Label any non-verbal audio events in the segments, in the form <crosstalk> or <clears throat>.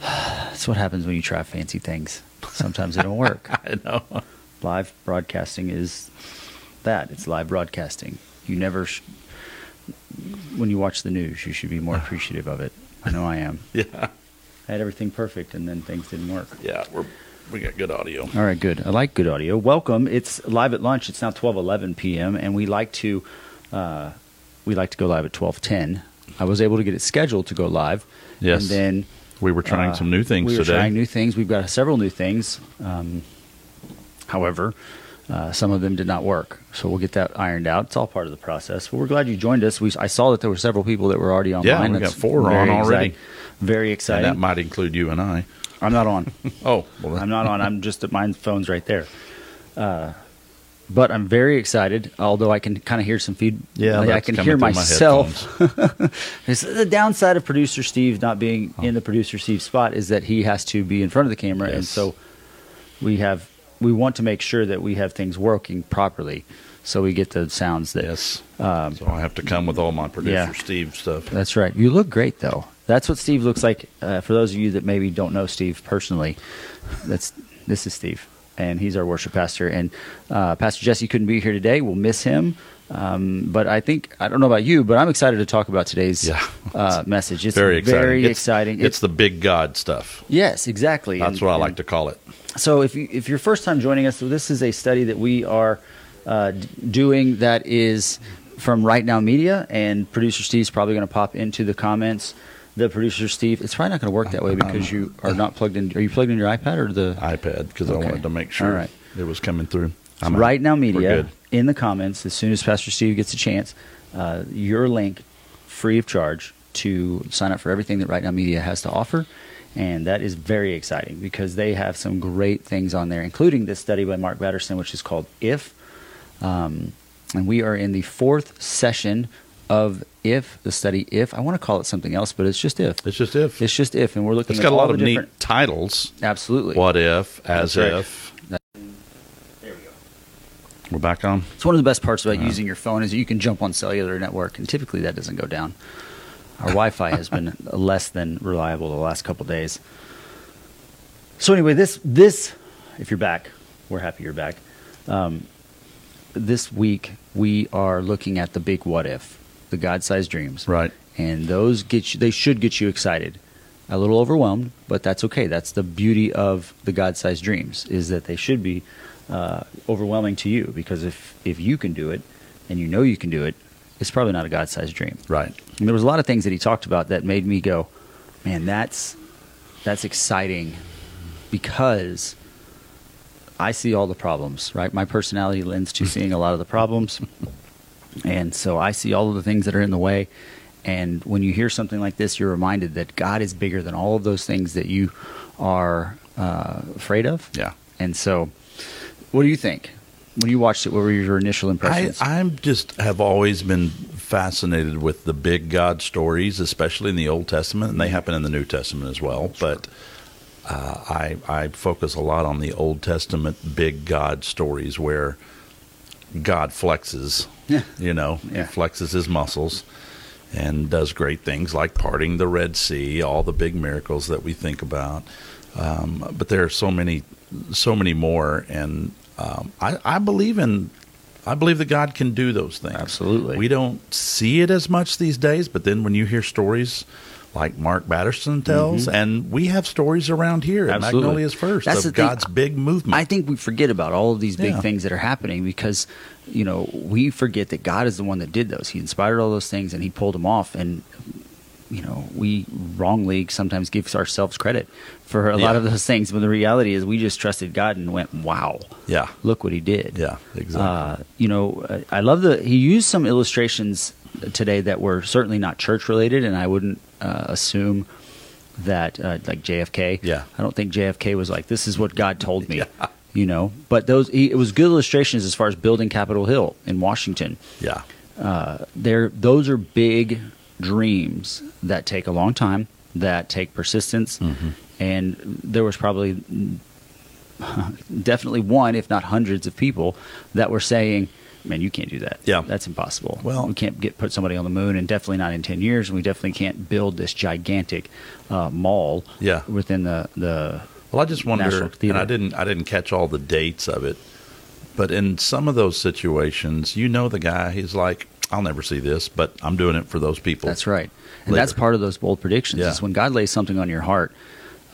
That's what happens when you try fancy things. Sometimes it don't work. <laughs> I know. live broadcasting is that it's live broadcasting. You never, sh- when you watch the news, you should be more <sighs> appreciative of it. I know I am. Yeah. I had everything perfect, and then things didn't work. Yeah. We're we got good audio. All right, good. I like good audio. Welcome. It's live at lunch. It's now twelve eleven p.m. and we like to uh, we like to go live at twelve ten. I was able to get it scheduled to go live. Yes. And then We were trying uh, some new things we were today. trying new things. We've got several new things. Um, however, uh, some of them did not work, so we'll get that ironed out. It's all part of the process. But we're glad you joined us. We, I saw that there were several people that were already online. Yeah, we got four on already. very and that might include you and I. I'm not on. <laughs> Oh, well, I'm not on. I'm just at my phone's right there. Uh, but I'm very excited. Although I can kind of hear some feed. Yeah, like, I can hear my myself. <laughs> It's the downside of producer Steve not being in the producer Steve spot is that he has to be in front of the camera, and so we have we want to make sure that we have things working properly, so we get the sounds that. Yes. Um, so I have to come with all my producer yeah. Steve stuff. That's right. You look great, though. That's what Steve looks like. Uh, for those of you that maybe don't know Steve personally, that's this is Steve, and he's our worship pastor. And uh, Pastor Jesse couldn't be here today. We'll miss him. Um, but I think I don't know about you, but I'm excited to talk about today's Yeah. uh, message. It's Very exciting. Very it's, exciting. It's, the big God stuff. yes, exactly. That's And- what I like to call it. so if you, if you're first time joining us, so this is a study that we are uh, d- doing that is from Right Now Media, and producer Steve's probably going to pop into the comments. The producer Steve, it's probably not going to work that way because you are not plugged in. Are you plugged in your iPad or the iPad because Okay. I wanted to make sure All right. it was coming through. So Right Now Media in the comments as soon as Pastor Steve gets a chance. Uh, your link, free of charge, to sign up for everything that Right Now Media has to offer. And that is very exciting because they have some great things on there, including this study by Mark Batterson, which is called If. Um, and we are in the fourth session of If, the study If. I want to call it something else, but it's just If. It's just if. It's just If. And we're looking it's got a lot of different. neat titles. Absolutely. What if, as That's right. if. There we go. We're back on. It's one of the best parts about using your phone is you can jump on cellular network, and typically that doesn't go down. Our Wi-Fi has been <laughs> less than reliable the last couple days. So anyway, this this if you're back, we're happy you're back. Um, this week we are looking at the big what if, the God-sized dreams, Right. and those get you. They should get you excited. A little overwhelmed, but that's okay. That's the beauty of the God-sized dreams is that they should be uh, overwhelming to you because if if you can do it and you know you can do it, it's probably not a God-sized dream. Right. And there was a lot of things that he talked about that made me go, man, that's that's exciting because I see all the problems, right? My personality lends to seeing a lot of the problems. <laughs> And so I see all of the things that are in the way. And when you hear something like this, you're reminded that God is bigger than all of those things that you are uh, afraid of. Yeah. And so, what do you think? When you watched it, what were your initial impressions? I'm just have always been fascinated with the big God stories, especially in the Old Testament, and they happen in the New Testament as well. But uh, I I focus a lot on the Old Testament big God stories where God flexes, Yeah. you know, Yeah. flexes his muscles and does great things like parting the Red Sea, all the big miracles that we think about. Um, but there are so many, so many more, and um, I, I believe in, I believe that God can do those things. Absolutely. We don't see it as much these days, but then when you hear stories like Mark Batterson tells, and we have stories around here at Mm-hmm. Absolutely. Magnolia's First That's of. God's big movement. I think we forget about all of these big Yeah. things that are happening because, you know, we forget that God is the one that did those. He inspired all those things and He pulled them off. And, you know, we wrongly sometimes give ourselves credit for a lot of those things. But the reality is we just trusted God and went, wow, yeah, look what He did. yeah, exactly. Uh, you know, I love the he used some illustrations today that were certainly not church related, and I wouldn't uh, assume that uh, like JFK. Yeah. I don't think JFK was like this is what God told me. <laughs> Yeah. You know, but those he, it was good illustrations as far as building Capitol Hill in Washington. yeah, Uh, there, those are big dreams that take a long time, that take persistence, Mm-hmm. and there was probably <laughs> definitely one, if not hundreds of people that were saying, man, you can't do that. Yeah. that's impossible. Well- we can't get put somebody on the moon, and definitely not in ten years. And we definitely can't build this gigantic uh, mall. Yeah. within the the Well, I just wonder, and I didn't, I didn't catch all the dates of it, but in some of those situations, you know, the guy, he's like, "I'll never see this, but I'm doing it for those people." That's right, and later. that's part of those bold predictions. Yeah. Is when God lays something on your heart.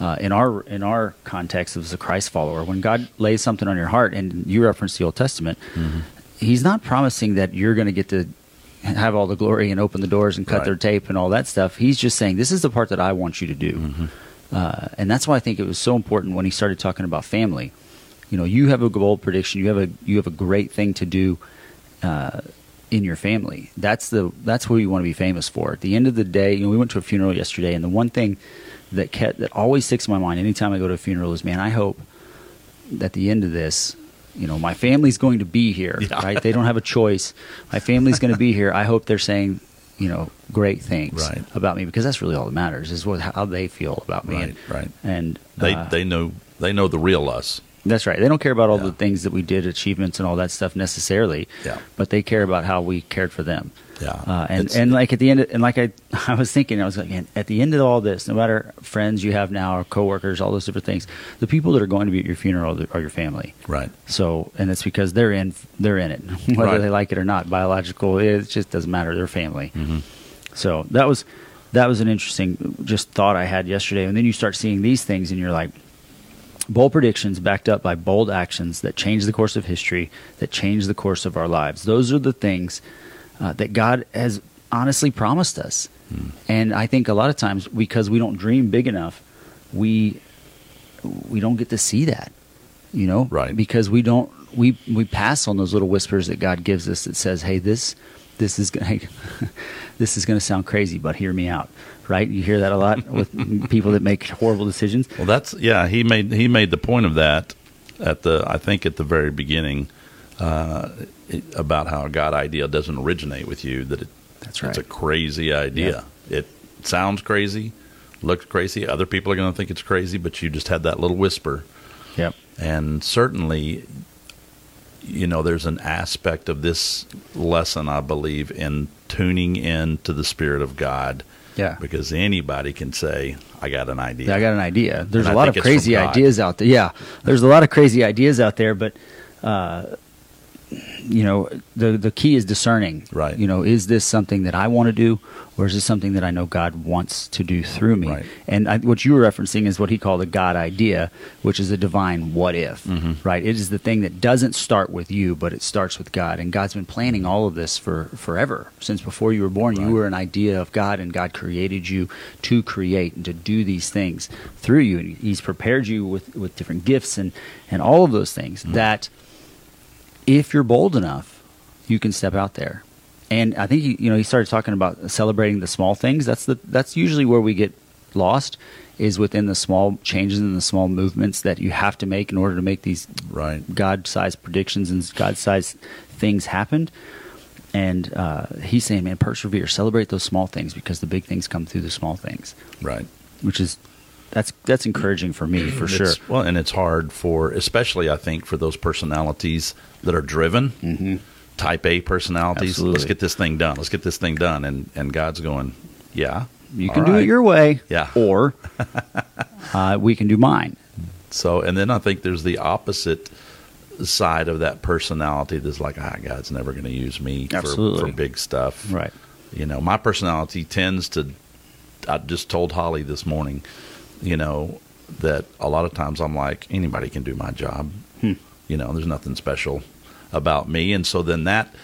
Uh, in our in our context as a Christ follower, when God lays something on your heart, and you reference the Old Testament, Mm-hmm. He's not promising that you're going to get to have all the glory and open the doors and cut Right. their tape and all that stuff. He's just saying this is the part that I want you to do, Mm-hmm. uh, and that's why I think it was so important when he started talking about family. You know, you have a bold prediction. You have a you have a great thing to do uh, in your family. That's the that's what you want to be famous for. At the end of the day, you know, we went to a funeral yesterday, and the one thing that kept, that always sticks in my mind anytime I go to a funeral is, man, I hope at the end of this, you know, my family's going to be here, Yeah. right? They don't have a choice. My family's going to be here. I hope they're saying, you know, great things Right. about me because that's really all that matters is what how they feel about me. Right, and, right. And They uh, they know they know the real us. That's right. They don't care about all Yeah. the things that we did, achievements, and all that stuff necessarily. Yeah. But they care about how we cared for them. Yeah. Uh, and It's- and like at the end, of, and like I, <laughs> I was thinking, I was like, man, at the end of all this, no matter friends you have now or coworkers, all those different things, the people that are going to be at your funeral are your family. Right. So, and it's because they're in, they're in it, <laughs> whether Right. they like it or not. Biological, it just doesn't matter. They're family. Mm-hmm. So that was that was an interesting just thought I had yesterday. And then you start seeing these things, and you're like, bold predictions backed up by bold actions that change the course of history, that change the course of our lives. Those are the things uh, that God has honestly promised us. Hmm. And I think a lot of times because we don't dream big enough, we we don't get to see that. You know, Right. Because we don't we we pass on those little whispers that God gives us that says, "Hey, this this is gonna <laughs> this is going to sound crazy, but hear me out." Right? You hear that a lot with <laughs> people that make horrible decisions. Well, that's yeah. He made he made the point of that at the I think at the very beginning uh, about how a God idea doesn't originate with you. That it, That's It's a crazy idea. It sounds crazy, looks crazy. Other people are going to think it's crazy, but you just had that little whisper. Yep. And certainly, you know, there's an aspect of this lesson, I believe, in tuning in to the Spirit of God. Yeah. Because anybody can say, I got an idea. I got an idea. There's And a I lot of think it's from crazy ideas out there. Yeah, there's a lot of crazy ideas out there, but uh, you know, the the key is discerning. Right. You know, is this something that I want to do, or is this something that I know God wants to do through me? Right. And I, what you were referencing is what he called a God idea, which is a divine what if. Mm-hmm. Right. It is the thing that doesn't start with you, but it starts with God. And God's been planning all of this for forever since before you were born. Right. You were an idea of God, and God created you to create and to do these things through you. And He's prepared you with, with different gifts and, and all of those things that if you're bold enough, you can step out there. And I think he, you know he started talking about celebrating the small things. That's the that's usually where we get lost is within the small changes and the small movements that you have to make in order to make these Right. God-sized predictions and God-sized things happen. And uh, he's saying, man, persevere, celebrate those small things because the big things come through the small things, Right. which is that's that's encouraging for me <clears throat> for sure. It's- well, and it's hard for, especially I think, for those personalities that are driven, type A personalities. Mm-hmm. Absolutely. Let's get this thing done. Let's get this thing done. And and God's going, yeah, You all can do it your way, Yeah. <laughs> or uh, we can do mine. So, and then I think there's the opposite side of that personality that's like, ah, God's never going to use me for, for big stuff. Right. You know, my personality tends to. I just told Holly this morning, you know, that a lot of times I'm like, anybody can do my job. Hmm. You know, there's nothing special about me. And so then that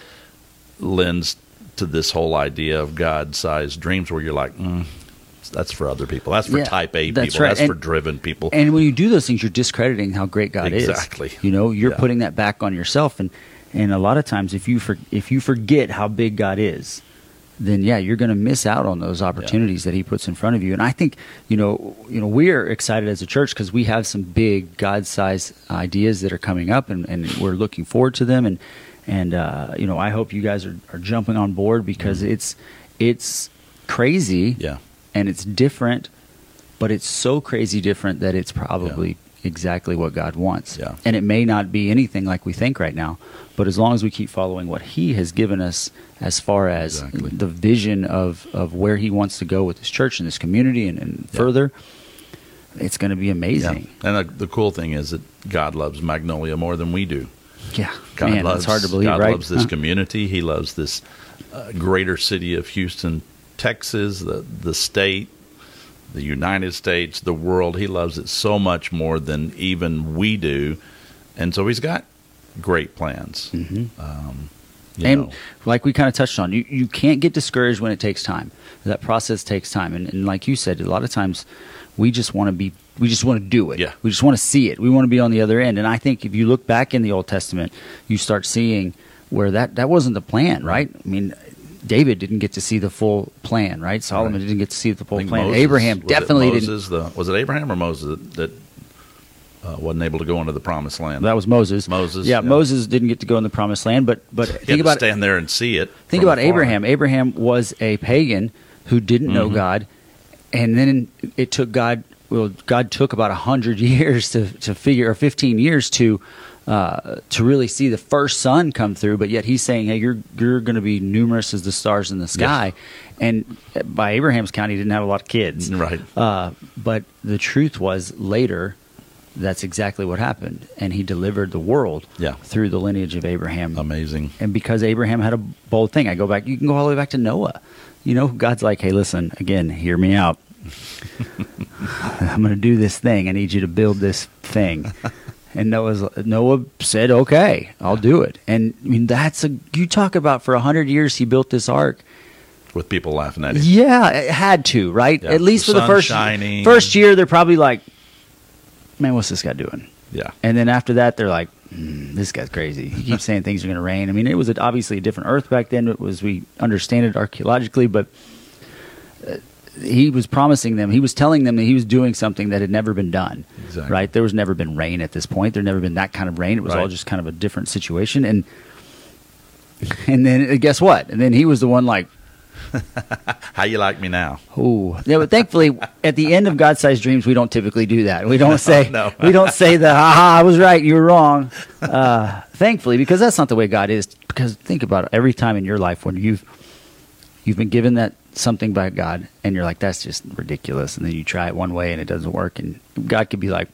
lends to this whole idea of God sized dreams where you're like, mm, that's for other people. That's for Yeah, type A that's people. right. That's And- for driven people. And when you do those things, you're discrediting how great God Exactly. is. Exactly. You know, you're Yeah. putting that back on yourself, and and a lot of times, if you for, if you forget how big God is, then yeah, you're going to miss out on those opportunities that He puts in front of you. And I think you know, you know, we are excited as a church because we have some big God-sized ideas that are coming up, and, and we're looking forward to them. And and uh, you know, I hope you guys are, are jumping on board because it's it's crazy yeah. and it's different, but it's so crazy different that it's probably exactly what God wants. Yeah. And it may not be anything like we think right now, but as long as we keep following what He has given us as far as Exactly. the vision of, of where He wants to go with this church and this community and, and further, it's going to be Yeah. amazing. And the, the cool thing is that God loves Magnolia more than we do. Yeah. God Man, loves, hard to believe, God right? loves this Huh. community. He loves this uh, greater city of Houston, Texas, the the state, the United States, the world. He loves it so much more than even we do, and so he's got great plans. Mhm. Um, and know, like we kind of touched on, you, you can't get discouraged when it takes time. That process takes time, and, and like you said, a lot of times we just want to be, we just want to do it. Yeah. we just want to see it. We want to be on the other end. And I think if you look back in the Old Testament, you start seeing where that that wasn't the plan, right? I mean. David didn't get to see the full plan, right? Solomon Right. didn't get to see the full plan. Moses- Abraham definitely didn't. The, was it Abraham or Moses that, that uh, wasn't able to go into the promised land? That was Moses. Moses, Yeah, yeah. Moses didn't get to go in the promised land, but but think about stand there and see it. Think about. Abraham. Abraham was a pagan who didn't know Mhm. God, and then it took God. Well, God took about hundred <laughs> years to to figure, or fifteen years to uh, to really see the first son come through. But yet He's saying, "Hey, you're you're going to be numerous as the stars in the sky." And by Abraham's count, he didn't have a lot of kids. Right. Uh, but the truth was later. That's exactly what happened, and he delivered the world Yeah. through the lineage of Abraham Amazing. and because Abraham had a bold thing, I go back. You can go all the way back to Noah. You know, God's like, "Hey, listen, again, hear me out. <laughs> I'm going to do this thing. I need you to build this thing." <laughs> And Noah's Noah said, "Okay, I'll do it." And I mean, that's a you talk about for a hundred years he built this ark. With people laughing at him. Yeah, it had to, right? Yeah, At least the for the sun first shining. first year, they're probably like, "Man, what's this guy doing?" Yeah. And then after that, they're like, mm, "This guy's crazy. He keeps <laughs> saying things are going to rain." I mean, it was a, obviously a different Earth back then, as we understand it archaeologically. But he was promising them, he was telling them that he was doing something that had never been done. Exactly. Right? There was never been rain at this point. There never been that kind of rain. It was all just kind of a different situation. And and then uh, guess what? And then he was the one like, <laughs> How you like me now? Oh, yeah, but thankfully, <laughs> at the end of God-sized dreams, we don't typically do that. We don't <laughs> say, no. we don't say the, "Ha I was right, you were wrong." Uh, thankfully, because that's not the way God is. Because think about it, every time in your life when you've you've been given that something by God, and you're like, "That's just ridiculous," and then you try it one way and it doesn't work, and God could be like,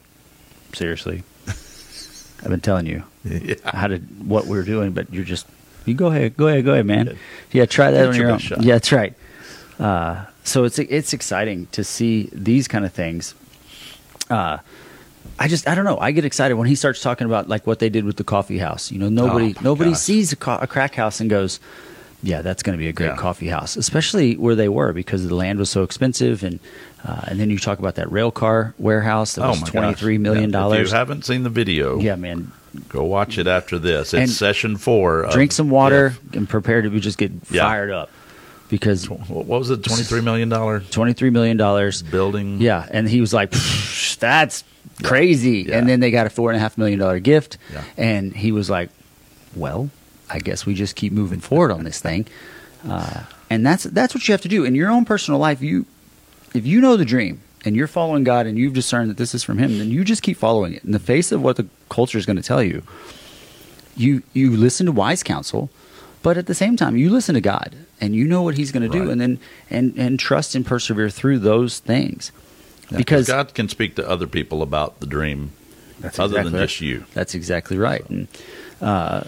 "Seriously, <laughs> I've been telling you <laughs> Yeah. how to what we're doing, but you're just you go ahead, go ahead, go ahead, man. Yeah, try that Give it on your your own. shot. Yeah, that's right. Uh, so it's it's exciting to see these kind of things. Uh, I just I don't know. I get excited when he starts talking about like what they did with the coffee house. You know, nobody Oh, nobody gosh. sees a, co- a crack house and goes, "Yeah, that's going to be a great Yeah. coffee house," especially where they were because the land was so expensive. And uh, and then you talk about that rail car warehouse that Oh was twenty three million Yeah, If dollars. you haven't seen the video, Yeah, man. go watch it after this. It's And session four. Drink some water yeah. and prepare to just get fired up because What was it? Twenty three million dollar twenty three million dollars. building. Yeah, and he was like, "That's crazy." And then they got a four and a half million dollar gift, Yeah. and he was like, "Well, I guess we just keep moving forward on this thing." Uh, and that's that's what you have to do in your own personal life. You, if you know the dream and you're following God and you've discerned that this is from Him, then you just keep following it in the face of what the culture is going to tell you. You you listen to wise counsel, but at the same time you listen to God and you know what He's going to do, and then and and trust and persevere through those things. Yeah, because God can speak to other people about the dream, That's other exactly than right. just you. That's exactly right. And, uh,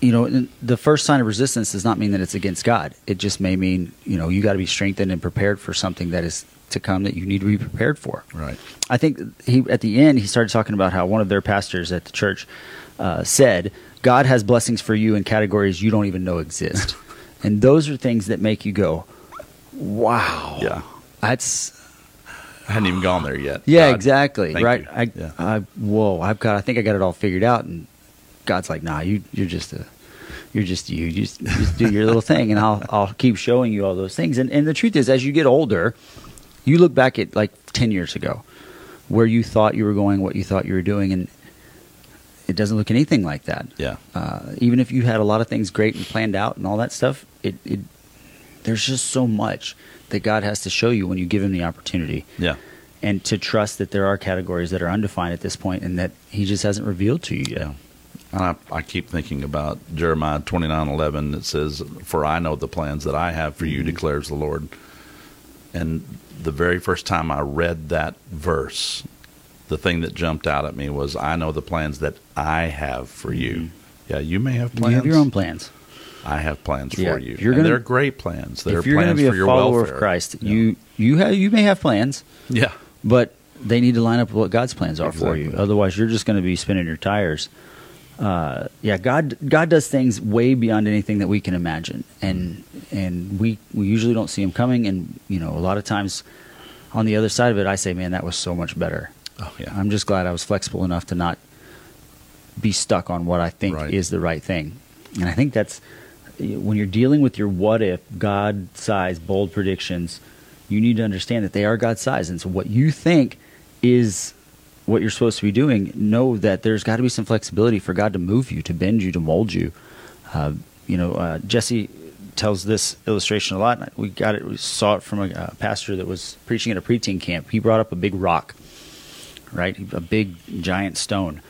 you know, the first sign of resistance does not mean that it's against God. It just may mean, you know, you got to be strengthened and prepared for something that is to come that you need to be prepared for. Right. I think he at the end he started talking about how one of their pastors at the church uh, said, "God has blessings for you in categories you don't even know exist," <laughs> and those are things that make you go, "Wow, Yeah. that's I hadn't even gone there yet. yeah, God, exactly. Right. you. I, Yeah. I, whoa, I've got. I think I got it all figured out. And God's like, nah, you, you're just a, you're just you. Just, just do your little thing, and I'll, I'll keep showing you all those things. And, and the truth is, as you get older, you look back at like ten years ago, where you thought you were going, what you thought you were doing, and it doesn't look anything like that. Yeah. Uh, even if you had a lot of things great and planned out and all that stuff, it, it, there's just so much that God has to show you when you give Him the opportunity Yeah. and to trust that there are categories that are undefined at this point and that he just hasn't revealed to you yet. Yeah. And I, I keep thinking about Jeremiah twenty nine eleven. It says, "For I know the plans that I have for you," mm-hmm. declares the Lord. And the very first time I read that verse, the thing that jumped out at me was, "I know the plans that I have for you." Mm-hmm. Yeah, you may have plans. You have your own plans. I have plans Yeah, for you. you're and gonna- they're great plans. They're if you're going to plans be for a your follower welfare. of Christ, Yeah. you you have you may have plans, yeah, but they need to line up with what God's plans are for you. Otherwise, you're just going to be spinning your tires. Uh, yeah, God God does things way beyond anything that we can imagine, and and we we usually don't see Him coming. And you know, a lot of times, on the other side of it, I say, man, that was so much better. oh yeah, I'm just glad I was flexible enough to not be stuck on what I think Right. is the right thing. And I think that's when you're dealing with your what if, God size, bold predictions, you need to understand that they are God size. And so what you think is what you're supposed to be doing, know that there's got to be some flexibility for God to move you, to bend you, to mold you. Uh, you know, uh, Jesse tells this illustration a lot. We got it, we saw it from a uh, pastor that was preaching at a preteen camp. He brought up a big rock right? A big giant stone,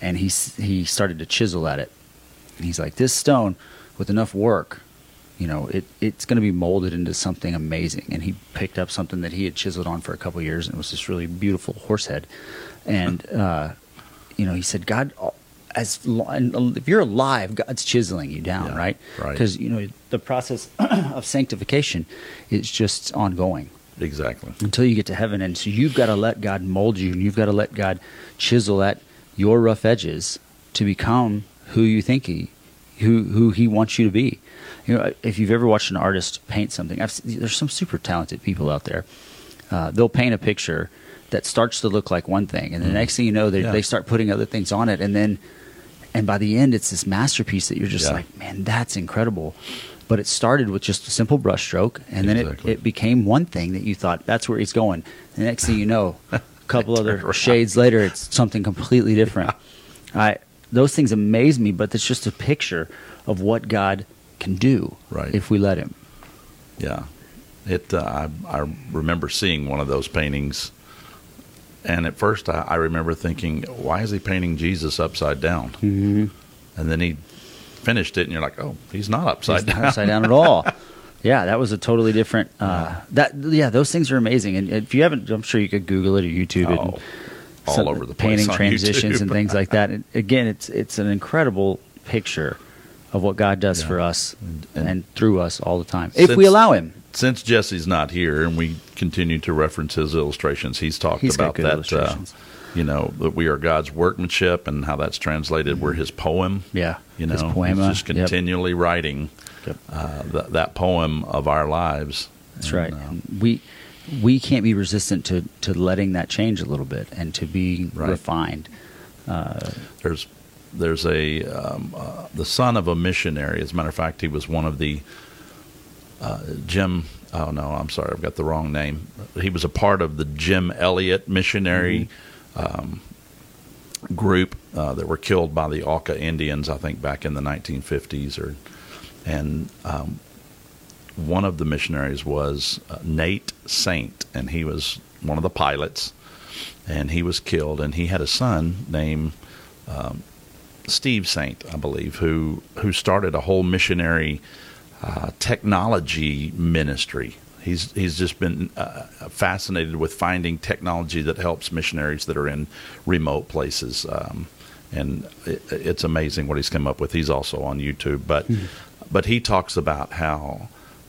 and he he started to chisel at it. And he's like, this stone, with enough work, you know, it it's going to be molded into something amazing. And he picked up something that he had chiseled on for a couple of years, and it was this really beautiful horse head. And uh, you know, he said, God. As lo- and if you're alive, God's chiseling you down, Yeah, right? right. Because you know the process <clears throat> of sanctification is just ongoing exactly. until you get to heaven. And so you've got to let God mold you and you've got to let God chisel at your rough edges to become who you think he who who he wants you to be. You know, if you've ever watched an artist paint something, I've, there's some super talented people out there. Uh, they'll paint a picture that starts to look like one thing, and the next thing you know, they, Yeah. they start putting other things on it, and then and by the end, it's this masterpiece that you're just Yeah. like, man, that's incredible. But it started with just a simple brushstroke, and then Exactly. it, it became one thing that you thought that's where he's going. The next thing you know, a <laughs> couple other shades later, it's something completely different. I those things amaze me, but it's just a picture of what God can do Right. if we let Him. Yeah, it. Uh, I, I remember seeing one of those paintings, and at first I, I remember thinking, "Why is he painting Jesus upside down?" Mm-hmm. And then he finished it, and you're like, "Oh, he's not upside not down." upside down at all. <laughs> Yeah, that was a totally different. Uh, that yeah, those things are amazing. And if you haven't, I'm sure you could Google it or YouTube it. Oh, and all some- over the place painting on <laughs> transitions YouTube. and things like that. <laughs> And again, it's it's an incredible picture of what God does Yeah. for us and, And- through us all the time if we allow Him. Since Jesse's not here, and we continue to reference his illustrations, he's talked He's about that. Uh, you know that we are God's workmanship, and how that's translated. We're His poem. Yeah, You know, His poema. he's just Yep. continually writing Yep. uh, th- that poem of our lives. That's And, right. uh, we we can't be resistant to to letting that change a little bit and to be Right. refined. Uh, there's there's a um, uh, the son of a missionary. As a matter of fact, he was one of the uh, Jim. Oh no, I'm sorry, I've got the wrong name. He was a part of the Jim Elliot missionary um, group uh, that were killed by the Auca Indians. I think back in the 1950s, or and um, one of the missionaries was uh, Nate Saint, and he was one of the pilots, and he was killed. And he had a son named um, Steve Saint, I believe, who who started a whole missionary uh, technology ministry. He's he's just been uh, fascinated with finding technology that helps missionaries that are in remote places. Um, and it, it's amazing what he's come up with. He's also on YouTube, but but he talks about how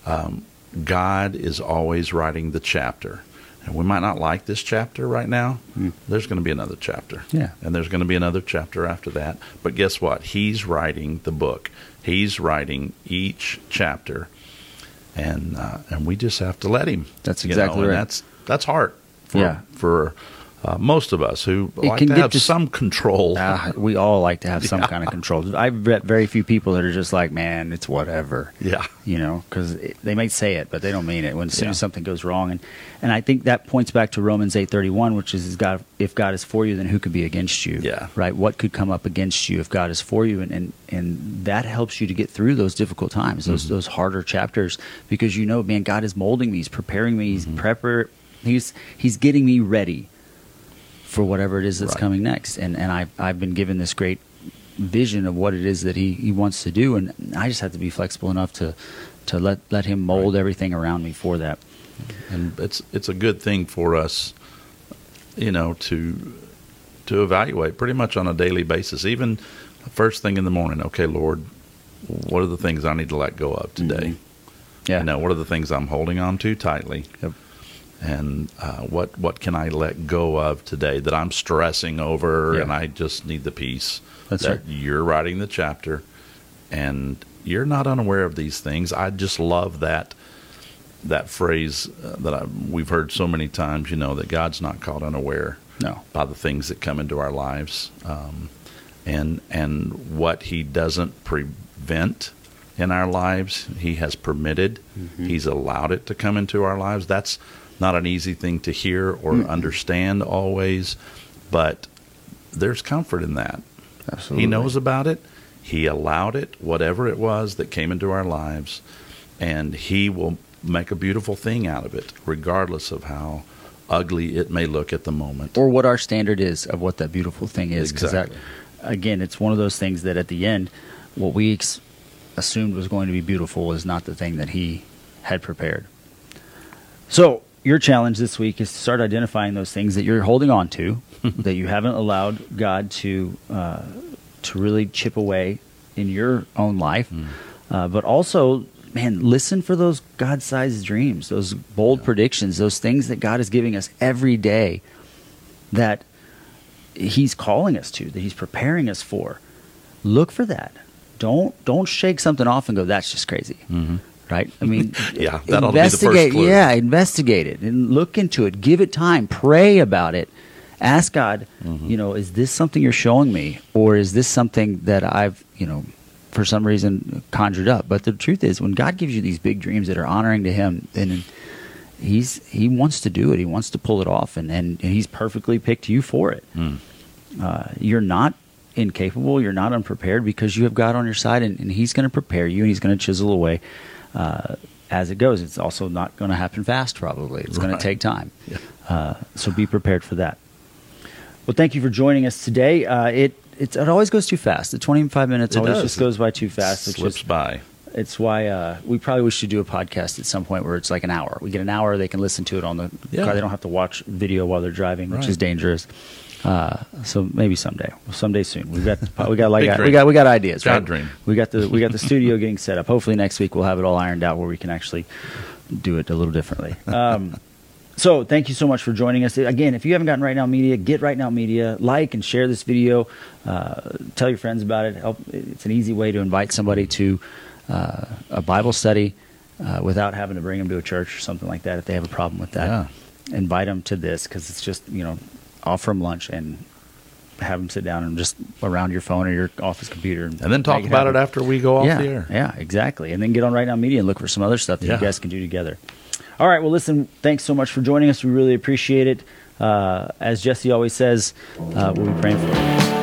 um, God is always writing the chapter. And we might not like this chapter right now. There's going to be another chapter. Yeah. And there's going to be another chapter after that. But guess what? He's writing the book. He's writing each chapter. And uh, and we just have to let him. That's you exactly know, and right. That's that's hard for Yeah. for uh, most of us who It like can to have dis- some control. Ah, we all like to have some kind of control. I've met very few people that are just like, man, it's whatever. Yeah. You know, because they may say it, but they don't mean it. When as soon Yeah. as something goes wrong, and and I think that points back to Romans eight thirty one, which is God, if God is for you, then who could be against you? Yeah. Right. What could come up against you if God is for you, and and, and that helps you to get through those difficult times, those Mm-hmm. those harder chapters, because you know, man, God is molding me, He's preparing me, He's Mm-hmm. prepar- He's he's getting me ready for whatever it is that's Right. coming next. And and I I've been given this great vision of what it is that he, he wants to do and I just have to be flexible enough to to let let him mold everything around me for that. and it's it's a good thing for us, you know, to to evaluate pretty much on a daily basis. Even first thing in the morning, okay, Lord, what are the things I need to let go of today? Mm-hmm. Yeah. You know, what are the things I'm holding on to tightly? Yep. And uh, what what can I let go of today that I'm stressing over, Yeah. and I just need the peace That's that right. you're writing the chapter, and you're not unaware of these things. I just love that that phrase uh, that I, we've heard so many times. You know that God's not caught unaware No. by the things that come into our lives, um, and and what He doesn't prevent in our lives, He has permitted. He's allowed it to come into our lives. That's not an easy thing to hear or mm. understand always, but there's comfort in that. Absolutely. He knows about it. He allowed it, whatever it was that came into our lives, and He will make a beautiful thing out of it, regardless of how ugly it may look at the moment. or what our standard is of what that beautiful thing is. Because Exactly. again, it's one of those things that at the end, what we ex- assumed was going to be beautiful is not the thing that he had prepared. So your challenge this week is to start identifying those things that you're holding on to, <laughs> that you haven't allowed God to uh, to really chip away in your own life, uh, but also. Man, listen for those God-sized dreams, those bold predictions, those things that God is giving us every day that he's calling us to, that he's preparing us for. Look for that. Don't don't shake something off and go, that's just crazy. Mm-hmm. Right? I mean, <laughs> Yeah, that ought to be the first investigate. clue. Yeah, investigate it and look into it. Give it time. Pray about it. Ask God, Mm-hmm. you know, is this something you're showing me, or is this something that I've, you know, for some reason conjured up? But the truth is, when God gives you these big dreams that are honoring to Him, then He's He wants to do it. He wants to pull it off, and and, and He's perfectly picked you for it Mm. uh, you're not incapable, you're not unprepared because you have God on your side, and, and He's going to prepare you, and He's going to chisel away uh, as it goes. It's also not going to happen fast, probably. It's going to take time. Yeah. Uh, so be prepared for that. Well, thank you for joining us today. Uh, it, it it always goes too fast. The 25 minutes It always does. just goes by too fast. Which Slips is, by. it's why uh, we probably we should do a podcast at some point where it's like an hour. We get an hour, they can listen to it on the Yeah. car. They don't have to watch video while they're driving, which Right. is dangerous. Uh, so maybe someday, someday soon. We've got <laughs> we got like we got we got ideas. Right? dream. We got the we got the <laughs> studio getting set up. Hopefully next week we'll have it all ironed out where we can actually do it a little differently. <laughs> Um, so thank you so much for joining us. Again, if you haven't gotten Right Now Media, get Right Now Media, like and share this video. Uh, tell your friends about it. Help. It's an easy way to invite somebody to uh, a Bible study uh, without having to bring them to a church or something like that. If they have a problem with that, Yeah. invite them to this because it's just you know offer them lunch and have them sit down and just around your phone or your office computer And then talk about it happen. after we go off yeah, the air. Yeah, exactly. And then get on Right Now Media and look for some other stuff that Yeah. you guys can do together. All right. Well, listen, thanks so much for joining us. We really appreciate it. Uh, as Jesse always says, uh, we'll be praying for you.